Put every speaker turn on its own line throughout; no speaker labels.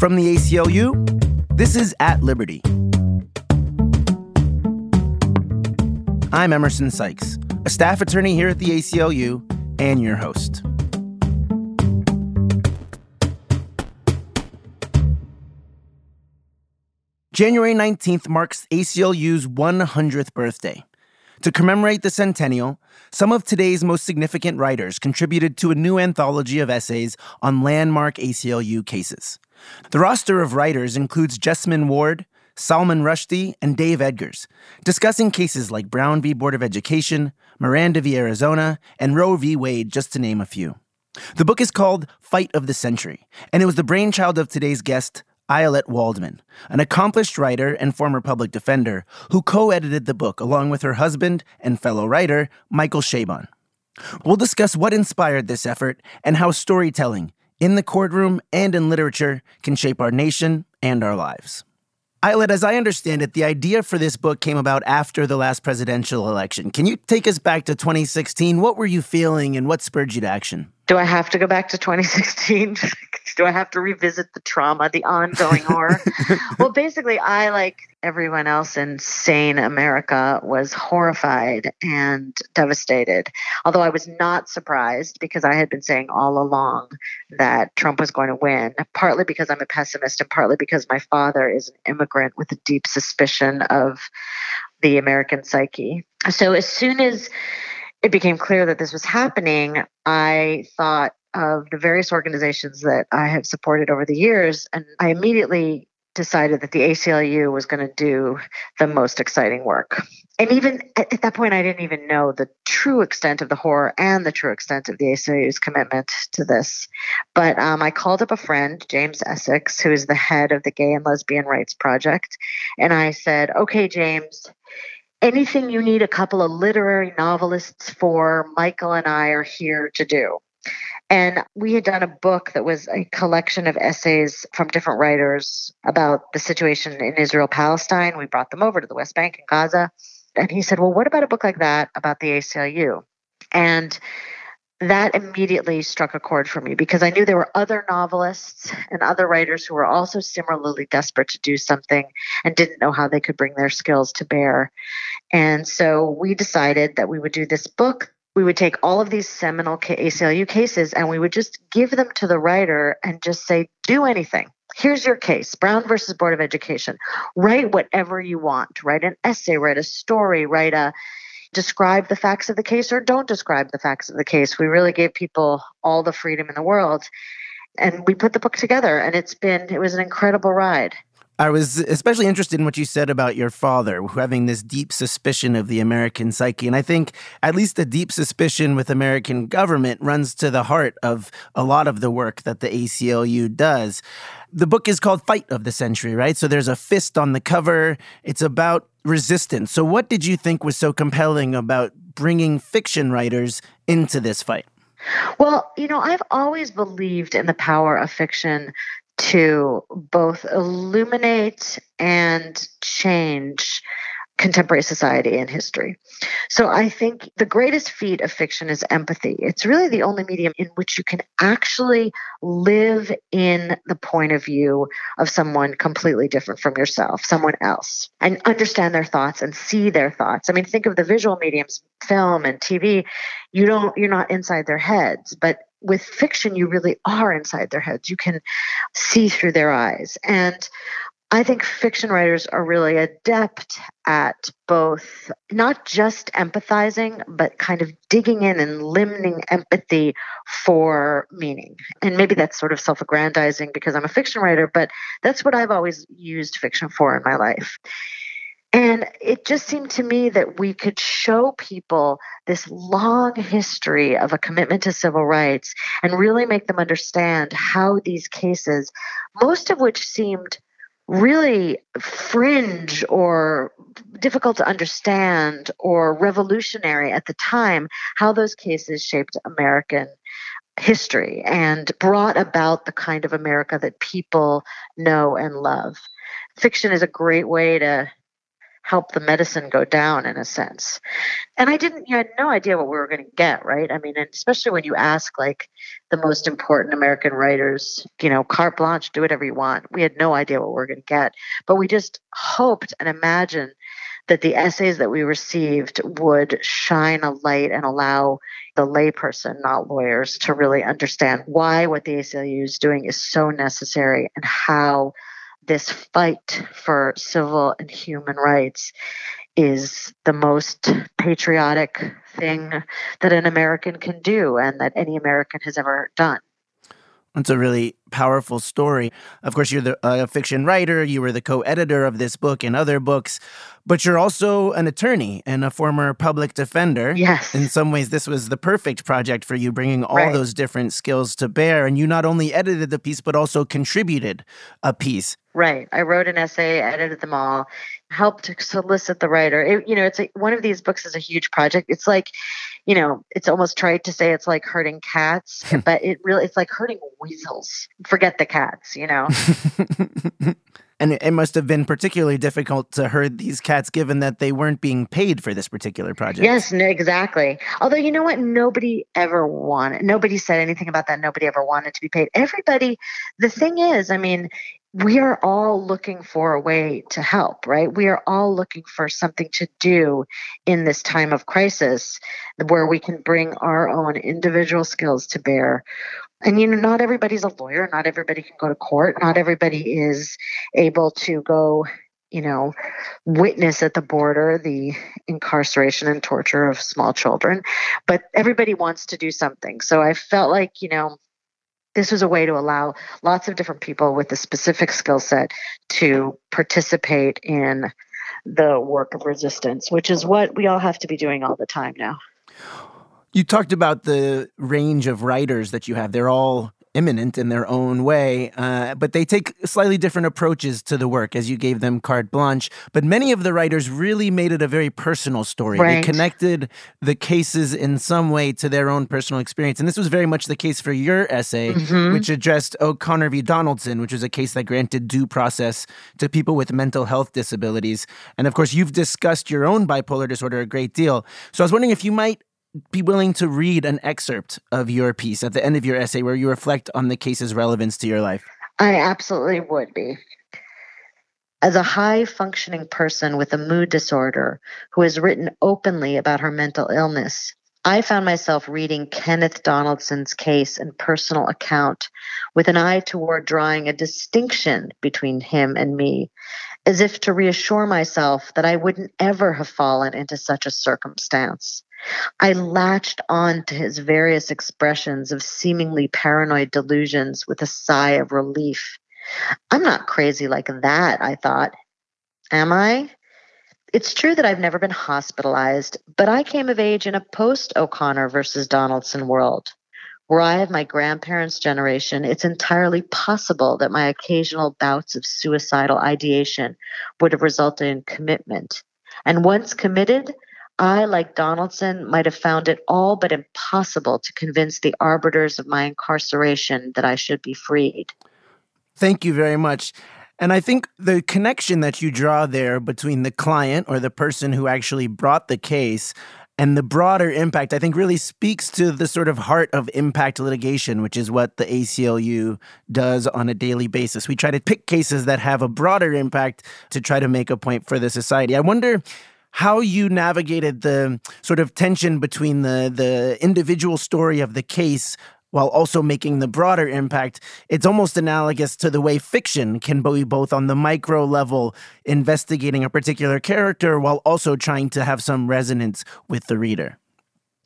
From the ACLU, this is At Liberty. I'm Emerson Sykes, a staff attorney here at the ACLU and your host. January 19th marks ACLU's 100th birthday. To commemorate the centennial, some of today's most significant writers contributed to a new anthology of essays on landmark ACLU cases. The roster of writers includes Jesmyn Ward, Salman Rushdie, and Dave Eggers, discussing cases like Brown v. Board of Education, Miranda v. Arizona, and Roe v. Wade, just to name a few. The book is called Fight of the Century, and it was the brainchild of today's guest, Ayelet Waldman, an accomplished writer and former public defender who co edited the book along with her husband and fellow writer, Michael Chabon. We'll discuss what inspired this effort and how storytelling, in the courtroom and in literature, can shape our nation and our lives. Ayelet, as I understand it, the idea for this book came about after the last presidential election. Can you take us back to 2016? What were you feeling and what spurred you to action?
Do I have to go back to 2016? Do I have to revisit the trauma, the ongoing horror? well, basically, I, like everyone else in sane America, was horrified and devastated. Although I was not surprised because I had been saying all along that Trump was going to win, partly because I'm a pessimist and partly because my father is an immigrant with a deep suspicion of the American psyche. So as soon as it became clear that this was happening, I thought of the various organizations that I have supported over the years, and I immediately decided that the ACLU was going to do the most exciting work. And even at that point, I didn't even know the true extent of the horror and the true extent of the ACLU's commitment to this. But um, I called up a friend, James Esseks, who is the head of the Gay and Lesbian Rights Project, and I said, Okay, James, anything you need a couple of literary novelists for, Michael and I are here to do. And we had done a book that was a collection of essays from different writers about the situation in Israel Palestine. We brought them over to the West Bank and Gaza. And he said, Well, what about a book like that about the ACLU? And that immediately struck a chord for me because I knew there were other novelists and other writers who were also similarly desperate to do something and didn't know how they could bring their skills to bear. And so we decided that we would do this book. We would take all of these seminal ACLU cases and we would just give them to the writer and just say, do anything. Here's your case Brown versus Board of Education. Write whatever you want. Write an essay, write a story, write a describe the facts of the case or don't describe the facts of the case. We really gave people all the freedom in the world. And we put the book together, and it's been, it was an incredible ride.
I was especially interested in what you said about your father having this deep suspicion of the American psyche. And I think at least a deep suspicion with American government runs to the heart of a lot of the work that the ACLU does. The book is called Fight of the Century, right? So there's a fist on the cover. It's about resistance. So, what did you think was so compelling about bringing fiction writers into this fight?
Well, you know, I've always believed in the power of fiction to both illuminate and change contemporary society and history. So I think the greatest feat of fiction is empathy. It's really the only medium in which you can actually live in the point of view of someone completely different from yourself, someone else, and understand their thoughts and see their thoughts. I mean, think of the visual mediums, film and TV. You don't you're not inside their heads, but with fiction you really are inside their heads. You can see through their eyes. And I think fiction writers are really adept at both not just empathizing, but kind of digging in and limning empathy for meaning. And maybe that's sort of self aggrandizing because I'm a fiction writer, but that's what I've always used fiction for in my life. And it just seemed to me that we could show people this long history of a commitment to civil rights and really make them understand how these cases, most of which seemed really fringe or difficult to understand or revolutionary at the time, how those cases shaped American history and brought about the kind of America that people know and love. Fiction is a great way to help the medicine go down in a sense. And I didn't, you had no idea what we were going to get, right? I mean, and especially when you ask like the most important American writers, you know, carte blanche, do whatever you want. We had no idea what we were going to get, but we just hoped and imagined that the essays that we received would shine a light and allow the layperson, not lawyers, to really understand why what the ACLU is doing is so necessary and how this fight for civil and human rights is the most patriotic thing that an American can do and that any American has ever done.
It's a really powerful story. Of course, you're the, a fiction writer, you were the co editor of this book and other books, but you're also an attorney and a former public defender.
Yes.
In some ways, this was the perfect project for you, bringing all
right.
those different skills to bear. And you not only edited the piece, but also contributed a piece.
Right. I wrote an essay, edited them all, helped solicit the writer. It, you know, it's a, one of these books is a huge project. It's like, you know, it's almost trite to say it's like hurting cats, hmm. but it really it's like hurting weasels. Forget the cats, you know.
and it must have been particularly difficult to herd these cats given that they weren't being paid for this particular project.
Yes, exactly. Although you know what, nobody ever wanted. Nobody said anything about that. Nobody ever wanted to be paid. Everybody. The thing is, I mean, we are all looking for a way to help, right? We are all looking for something to do in this time of crisis where we can bring our own individual skills to bear. And, you know, not everybody's a lawyer, not everybody can go to court, not everybody is able to go, you know, witness at the border the incarceration and torture of small children, but everybody wants to do something. So I felt like, you know, this was a way to allow lots of different people with a specific skill set to participate in the work of resistance, which is what we all have to be doing all the time now.
You talked about the range of writers that you have. They're all eminent in their own way, uh, but they take slightly different approaches to the work as you gave them carte blanche. But many of the writers really made it a very personal story.
Right.
They connected the cases in some way to their own personal experience. And this was very much the case for your essay,
Mhm.
which addressed O'Connor v. Donaldson, which was a case that granted due process to people with mental health disabilities. And of course, you've discussed your own bipolar disorder a great deal. So I was wondering if you might be willing to read an excerpt of your piece at the end of your essay where you reflect on the case's relevance to your life.
I absolutely would be. As a high functioning person with a mood disorder who has written openly about her mental illness, I found myself reading Kenneth Donaldson's case and personal account with an eye toward drawing a distinction between him and me, as if to reassure myself that I wouldn't ever have fallen into such a circumstance. I latched on to his various expressions of seemingly paranoid delusions with a sigh of relief. I'm not crazy like that, I thought. Am I? It's true that I've never been hospitalized, but I came of age in a post O'Connor versus Donaldson world. Were I of my grandparents' generation, it's entirely possible that my occasional bouts of suicidal ideation would have resulted in commitment. And once committed, I, like Donaldson, might have found it all but impossible to convince the arbiters of my incarceration that I should be freed.
Thank you very much. And I think the connection that you draw there between the client or the person who actually brought the case and the broader impact, I think really speaks to the sort of heart of impact litigation, which is what the ACLU does on a daily basis. We try to pick cases that have a broader impact to try to make a point for the society. I wonder how you navigated the sort of tension between the the individual story of the case while also making the broader impact. It's almost analogous to the way fiction can be both on the micro level, investigating a particular character, while also trying to have some resonance with the reader.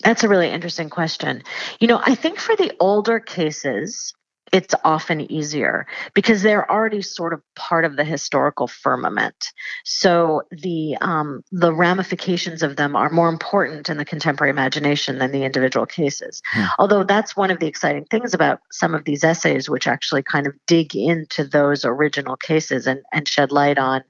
That's a really interesting question. You know, I think for the older cases, it's often easier because they're already sort of part of the historical firmament. So the um, the ramifications of them are more important in the contemporary imagination than the individual cases.
Hmm.
Although that's one of the exciting things about some of these essays, which actually kind of dig into those original cases and, and shed light on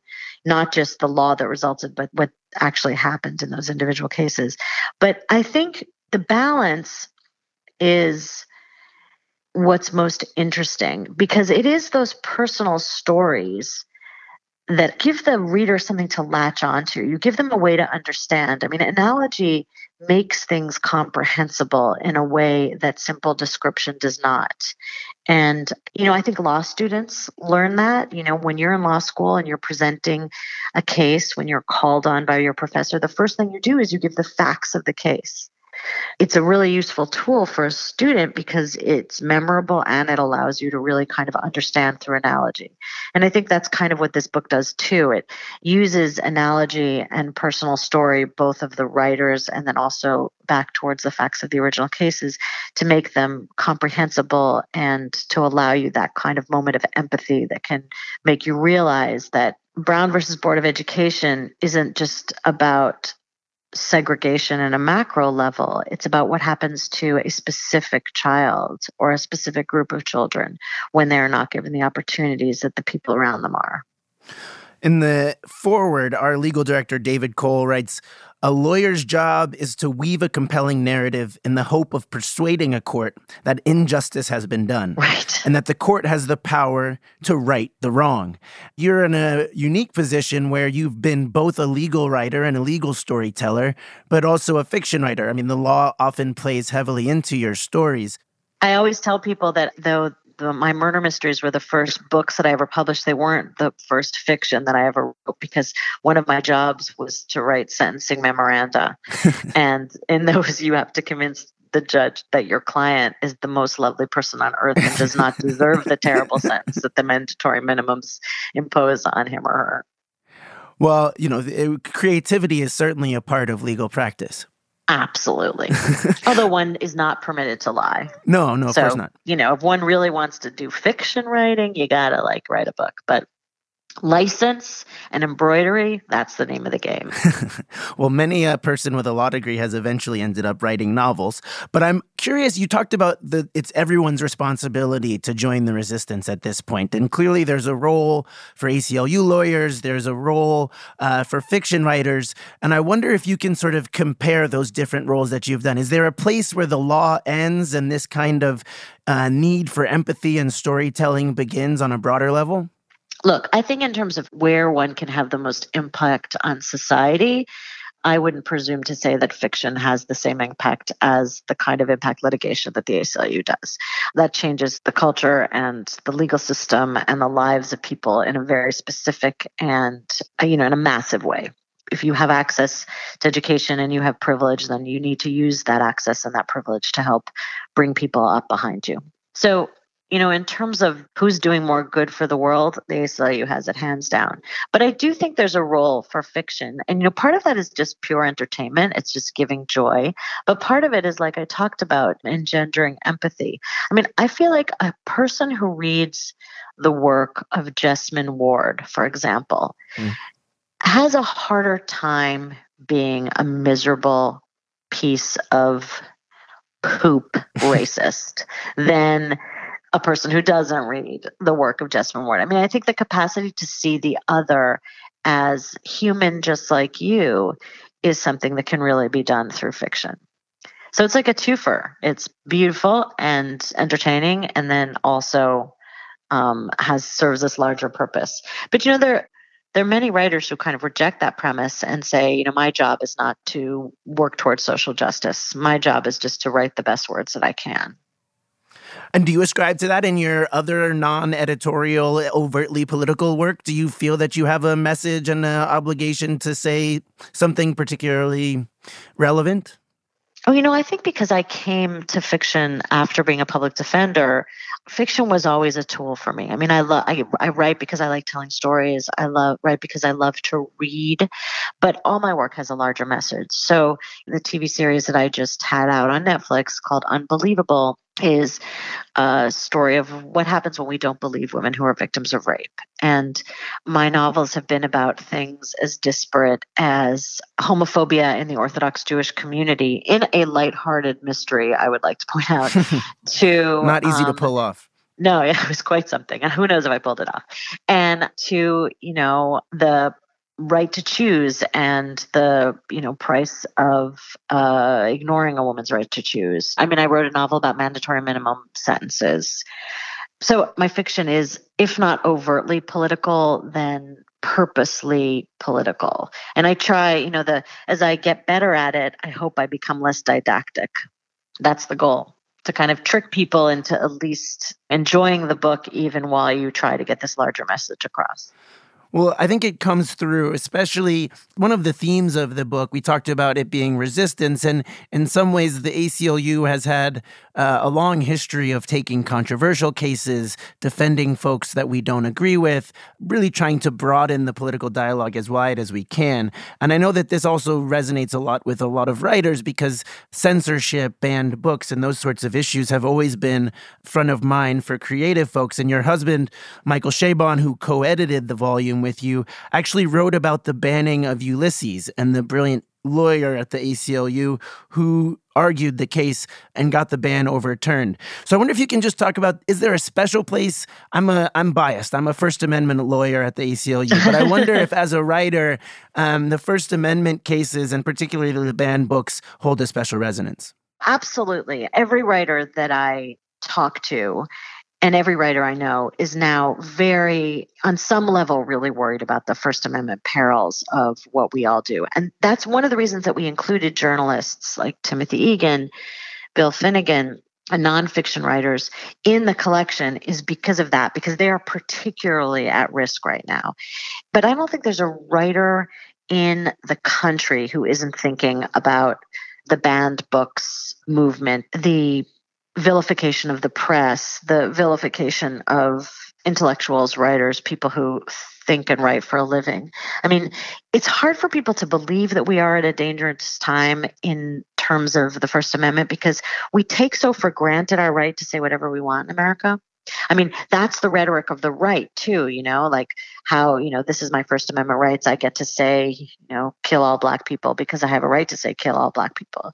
not just the law that resulted, but what actually happened in those individual cases. But I think the balance is what's most interesting because it is those personal stories that give the reader something to latch onto. You give them a way to understand. I mean, analogy makes things comprehensible in a way that simple description does not. And, you know, I think law students learn that. You know, when you're in law school and you're presenting a case, when you're called on by your professor, the first thing you do is you give the facts of the case it's a really useful tool for a student because it's memorable and it allows you to really kind of understand through analogy. And I think that's kind of what this book does too. It uses analogy and personal story, both of the writers and then also back towards the facts of the original cases to make them comprehensible and to allow you that kind of moment of empathy that can make you realize that Brown versus Board of Education isn't just about segregation in a macro level. It's about what happens to a specific child or a specific group of children when they're not given the opportunities that the people around them are.
In the foreword, our legal director, David Cole, writes A lawyer's job is to weave a compelling narrative in the hope of persuading a court that injustice has been done.
Right.
And that the court has the power to right the wrong. You're in a unique position where you've been both a legal writer and a legal storyteller, but also a fiction writer. I mean, the law often plays heavily into your stories.
I always tell people that though the, my murder mysteries were the first books that I ever published. They weren't the first fiction that I ever wrote because one of my jobs was to write sentencing memoranda. and in those, you have to convince the judge that your client is the most lovely person on earth and does not deserve the terrible sentence that the mandatory minimums impose on him or her.
Well, you know, creativity is certainly a part of legal practice.
Absolutely. Although one is not permitted to lie.
No, no, of course not.
You know, if one really wants to do fiction writing, you got to like write a book. But license and embroidery that's the name of the game.
Well many a person with a law degree has eventually ended up writing novels but i'm curious you talked about the it's everyone's responsibility to join the resistance at this point and clearly there's a role for aclu lawyers there's a role uh, for fiction writers and i wonder if you can sort of compare those different roles that you've done. Is there a place where the law ends and this kind of uh, need for empathy and storytelling begins on a broader level
Look, I think in terms of where one can have the most impact on society, I wouldn't presume to say that fiction has the same impact as the kind of impact litigation that the ACLU does. That changes the culture and the legal system and the lives of people in a very specific and, uh, you know, in a massive way. If you have access to education and you have privilege, then you need to use that access and that privilege to help bring people up behind you. So you know, in terms of who's doing more good for the world, the ACLU has it hands down. But I do think there's a role for fiction. And, you know, part of that is just pure entertainment, it's just giving joy. But part of it is, like I talked about, engendering empathy. I mean, I feel like a person who reads the work of Jesmyn Ward, for example, mm. has a harder time being a miserable piece of poop racist than a person who doesn't read the work of Jesmyn Ward. I mean, I think the capacity to see the other as human just like you is something that can really be done through fiction. So it's like a twofer. It's beautiful and entertaining, and then also um, has serves this larger purpose. But you know, there there are many writers who kind of reject that premise and say, you know, my job is not to work towards social justice. My job is just to write the best words that I can.
And do you ascribe to that in your other non editorial, overtly political work? Do you feel that you have a message and an obligation to say something particularly relevant?
Oh, you know, I think because I came to fiction after being a public defender, fiction was always a tool for me. I mean, I love I, I write because I like telling stories. I love write because I love to read, but all my work has a larger message. So the TV series that I just had out on Netflix called Unbelievable is a story of what happens when we don't believe women who are victims of rape. And my novels have been about things as disparate as homophobia in the Orthodox Jewish community in a lighthearted mystery, I would like to point out, to
not easy um, to pull off.
No, it was quite something. And who knows if I pulled it off. And to, you know, the right to choose and the you know price of uh, ignoring a woman's right to choose. I mean, I wrote a novel about mandatory minimum sentences. So my fiction is, if not overtly political, then purposely political. And I try, you know, the as I get better at it, I hope I become less didactic. That's the goal to kind of trick people into at least enjoying the book even while you try to get this larger message across.
Well, I think it comes through, especially one of the themes of the book. We talked about it being resistance, and in some ways, the ACLU has had uh, a long history of taking controversial cases, defending folks that we don't agree with, really trying to broaden the political dialogue as wide as we can. And I know that this also resonates a lot with a lot of writers because censorship, banned books, and those sorts of issues have always been front of mind for creative folks. And your husband, Michael Chabon, who co edited the volume, with you actually wrote about the banning of Ulysses and the brilliant lawyer at the ACLU who argued the case and got the ban overturned. So I wonder if you can just talk about is there a special place I'm a I'm biased. I'm a First Amendment lawyer at the ACLU, but I wonder if as a writer um, the First Amendment cases and particularly the banned books hold a special resonance.
Absolutely. Every writer that I talk to and every writer I know is now very, on some level, really worried about the First Amendment perils of what we all do. And that's one of the reasons that we included journalists like Timothy Egan, Bill Finnegan, and nonfiction writers in the collection is because of that, because they are particularly at risk right now. But I don't think there's a writer in the country who isn't thinking about the banned books movement, the vilification of the press, the vilification of intellectuals, writers, people who think and write for a living. I mean, it's hard for people to believe that we are at a dangerous time in terms of the First Amendment because we take so for granted our right to say whatever we want in America. I mean, that's the rhetoric of the right too, you know, like how, you know, this is my First Amendment rights. I get to say, you know, kill all black people because I have a right to say kill all black people.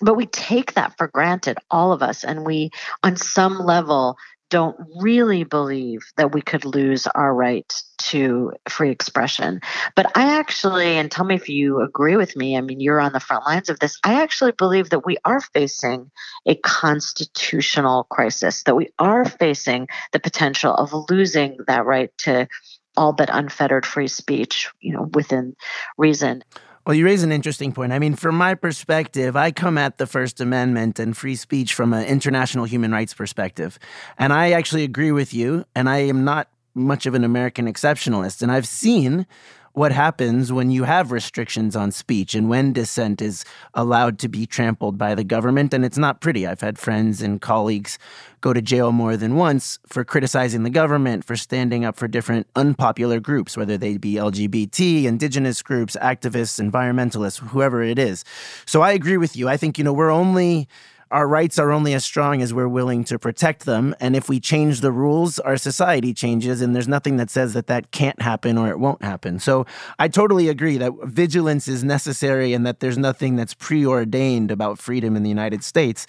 But we take that for granted, all of us, and we, on some level, don't really believe that we could lose our right to free expression. But I actually, and tell me if you agree with me, I mean, you're on the front lines of this. I actually believe that we are facing a constitutional crisis, that we are facing the potential of losing that right to all but unfettered free speech, you know, within reason.
Well, you raise an interesting point. I mean, from my perspective, I come at the First Amendment and free speech from an international human rights perspective. And I actually agree with you, and I am not much of an American exceptionalist. And I've seen what happens when you have restrictions on speech and when dissent is allowed to be trampled by the government. And it's not pretty. I've had friends and colleagues go to jail more than once for criticizing the government, for standing up for different unpopular groups, whether they be LGBT, indigenous groups, activists, environmentalists, whoever it is. So I agree with you. I think, you know, we're only our rights are only as strong as we're willing to protect them. And if we change the rules, our society changes. And there's nothing that says that that can't happen or it won't happen. So I totally agree that vigilance is necessary and that there's nothing that's preordained about freedom in the United States.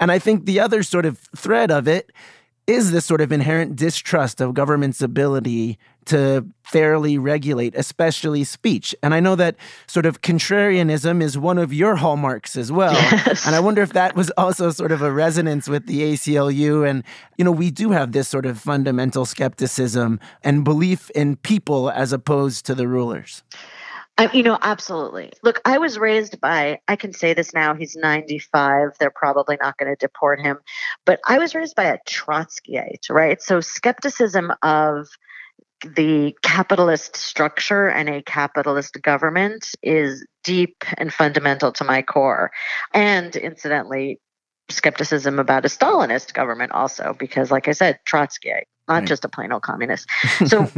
And I think the other sort of thread of it is this sort of inherent distrust of government's ability to fairly regulate, especially speech. And I know that sort of contrarianism is one of your hallmarks as well. Yes. And I wonder if that was also sort of a resonance with the ACLU. And, you know, we do have this sort of fundamental skepticism and belief in people as opposed to the rulers.
I, you know, absolutely. Look, I was raised by, I can say this now, he's 95. They're probably not going to deport him. But I was raised by a Trotskyite, right? So skepticism of the capitalist structure and a capitalist government is deep and fundamental to my core. And incidentally, skepticism about a Stalinist government also, because like I said, Trotskyite not right. just a plain old communist. So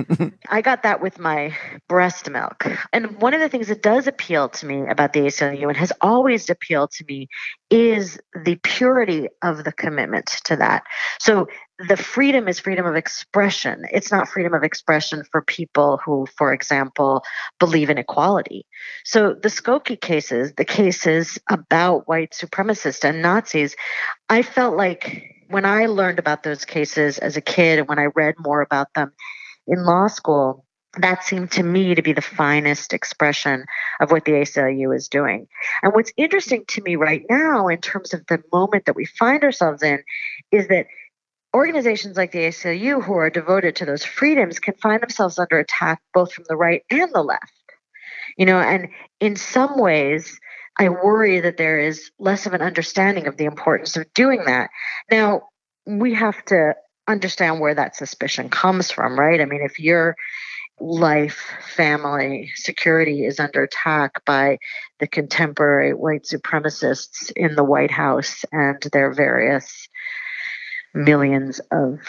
I got that with my breast milk. And one of the things that does appeal to me about the ACLU and has always appealed to me is the purity of the commitment to that. So the freedom is freedom of expression. It's not freedom of expression for people who, for example, believe in equality. So the Skokie cases, the cases about white supremacists and Nazis, I felt like when I learned about those cases as a kid and when I read more about them in law school, that seemed to me to be the finest expression of what the ACLU is doing. And what's interesting to me right now, in terms of the moment that we find ourselves in, is that organizations like the ACLU who are devoted to those freedoms can find themselves under attack both from the right and the left. You know, and in some ways, I worry that there is less of an understanding of the importance of doing that. Now, we have to understand where that suspicion comes from, right? I mean, if your life, family, security is under attack by the contemporary white supremacists in the White House and their various millions of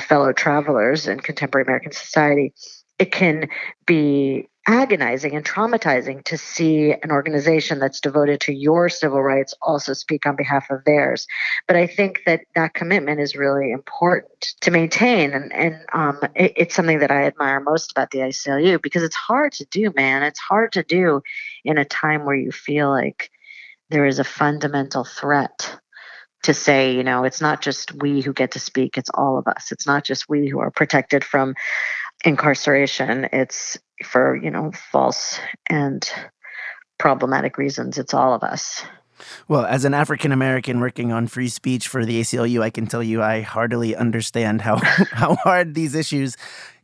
fellow travelers in contemporary American society, it can be agonizing and traumatizing to see an organization that's devoted to your civil rights also speak on behalf of theirs. But I think that that commitment is really important to maintain, and, and um, it, it's something that I admire most about the ACLU because it's hard to do, man. It's hard to do in a time where you feel like there is a fundamental threat to say, you know, it's not just we who get to speak, it's all of us. It's not just we who are protected from incarceration. It's for, you know, false and problematic reasons. It's all of us.
Well, as an African American working on free speech for the ACLU, I can tell you I heartily understand how how hard these issues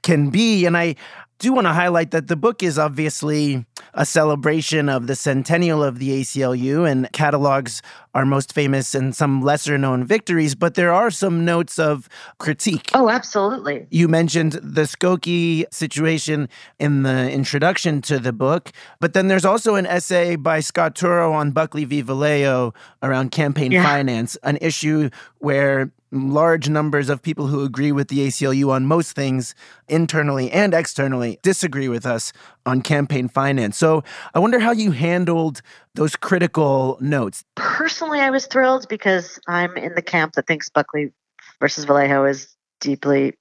can be. And I do want to highlight that the book is obviously a celebration of the centennial of the ACLU and catalogs our most famous and some lesser known victories, but there are some notes of critique.
Oh, absolutely.
You mentioned the Skokie situation in the introduction to the book, but then there's also an essay by Scott Turow on Buckley v. Valeo around campaign yeah. finance, an issue where large numbers of people who agree with the ACLU on most things internally and externally disagree with us on campaign finance. So I wonder how you handled those critical notes.
Personally, I was thrilled because I'm in the camp that thinks Buckley versus Valeo is deeply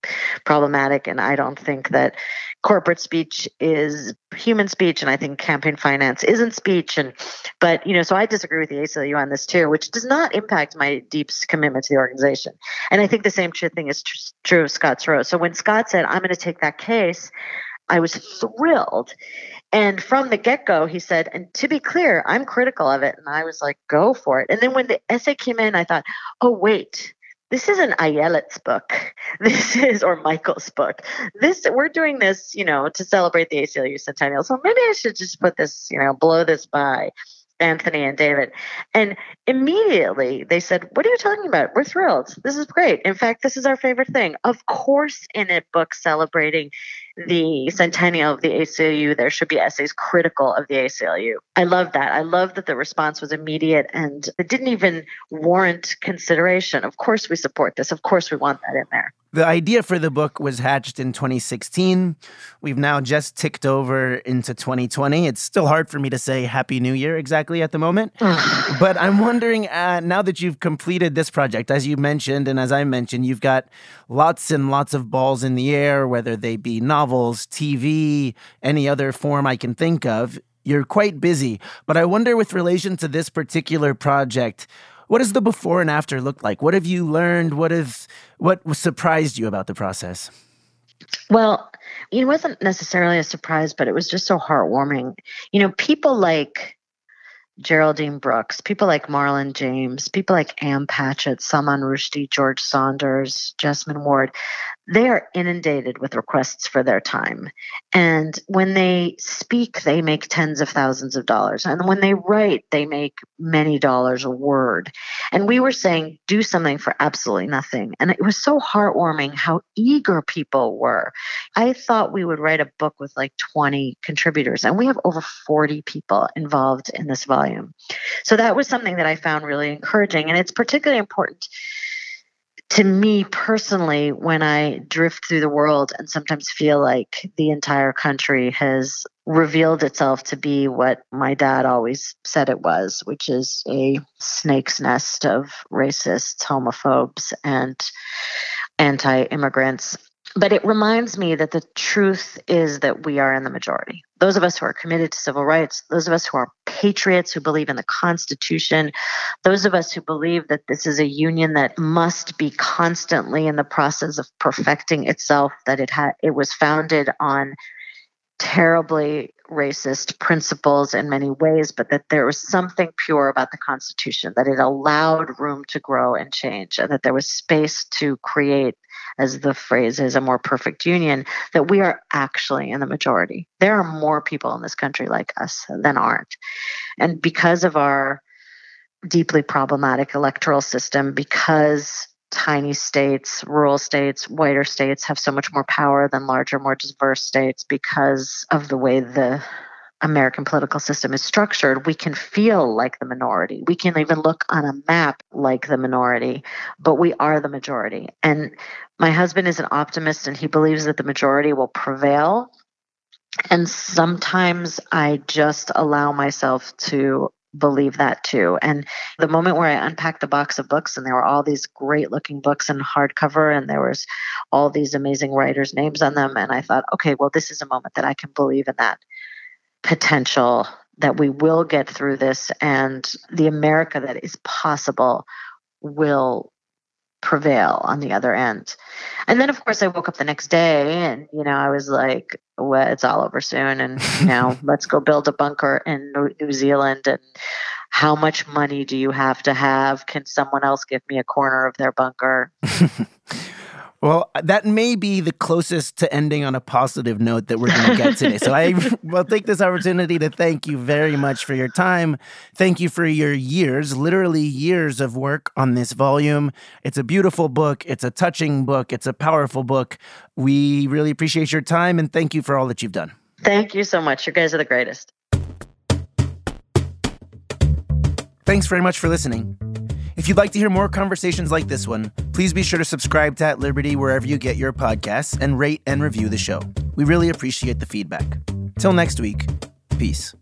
problematic and I don't think that corporate speech is human speech and i think campaign finance isn't speech. And but you know so i disagree with the aclu on this too which does not impact my deep commitment to the organization. And i think the same thing is tr- true of Scott's Turow. so when scott said i'm going to take that case i was thrilled. And from the get-go he said and to be clear i'm critical of it. And i was like go for it. And then when the essay came in i thought oh wait this isn't Ayelet's book. This is or Michael's book. This we're doing this, you know, to celebrate the ACLU centennial. So maybe I should just put this, you know, blow this by. Anthony and David. And immediately they said, What are you talking about? We're thrilled. This is great. In fact, this is our favorite thing. Of course, in a book celebrating the centennial of the ACLU, there should be essays critical of the ACLU. I love that. I love that the response was immediate and it didn't even warrant consideration. Of course, we support this. Of course, we want that in there.
The idea for the book was hatched in 2016. We've now just ticked over into 2020. It's still hard for me to say Happy New Year exactly at the moment. but I'm wondering uh, now that you've completed this project, as you mentioned, and as I mentioned, you've got lots and lots of balls in the air, whether they be novels, TV, any other form I can think of. You're quite busy. But I wonder, with relation to this particular project, what does the before and after look like? What have you learned? What have what surprised you about the process?
Well, it wasn't necessarily a surprise, but it was just so heartwarming. You know, people like Geraldine Brooks, people like Marlon James, people like Ann Patchett, Salman Rushdie, George Saunders, Jesmyn Ward, they are inundated with requests for their time. And when they speak, they make tens of thousands of dollars. And when they write, they make many dollars a word. And we were saying, do something for absolutely nothing. And it was so heartwarming how eager people were. I thought we would write a book with like 20 contributors, and we have over 40 people involved in this volume. So that was something that I found really encouraging. And it's particularly important to me personally, when I drift through the world and sometimes feel like the entire country has revealed itself to be what my dad always said it was, which is a snake's nest of racists, homophobes, and anti immigrants, but it reminds me that the truth is that we are in the majority. Those of us who are committed to civil rights, those of us who are patriots, who believe in the Constitution, those of us who believe that this is a union that must be constantly in the process of perfecting itself, that it had it was founded on terribly racist principles in many ways, but that there was something pure about the Constitution, that it allowed room to grow and change, and that there was space to create, as the phrase is, a more perfect union, that we are actually in the majority. There are more people in this country like us than aren't. And because of our deeply problematic electoral system, because tiny states, rural states, whiter states have so much more power than larger, more diverse states because of the way the American political system is structured, we can feel like the minority. We can even look on a map like the minority, but we are the majority. And my husband is an optimist and he believes that the majority will prevail. And sometimes I just allow myself to believe that too. And the moment where I unpacked the box of books and there were all these great looking books in hardcover and there was all these amazing writers' names on them, and I thought, okay, well, this is a moment that I can believe in that potential that we will get through this and the America that is possible will prevail on the other end. And then, of course, I woke up the next day and, you know, I was like, well, it's all over soon. And, you know, let's go build a bunker in New Zealand. And how much money do you have to have? Can someone else give me a corner of their bunker?
Well, that may be the closest to ending on a positive note that we're going to get today. so I will take this opportunity to thank you very much for your time. Thank you for your years, literally years of work on this volume. It's a beautiful book. It's a touching book. It's a powerful book. We really appreciate your time and thank you for all that you've done.
Thank you so much. You guys are the greatest.
Thanks very much for listening. If you'd like to hear more conversations like this one, please be sure to subscribe to At Liberty wherever you get your podcasts and rate and review the show. We really appreciate the feedback. Till next week, peace.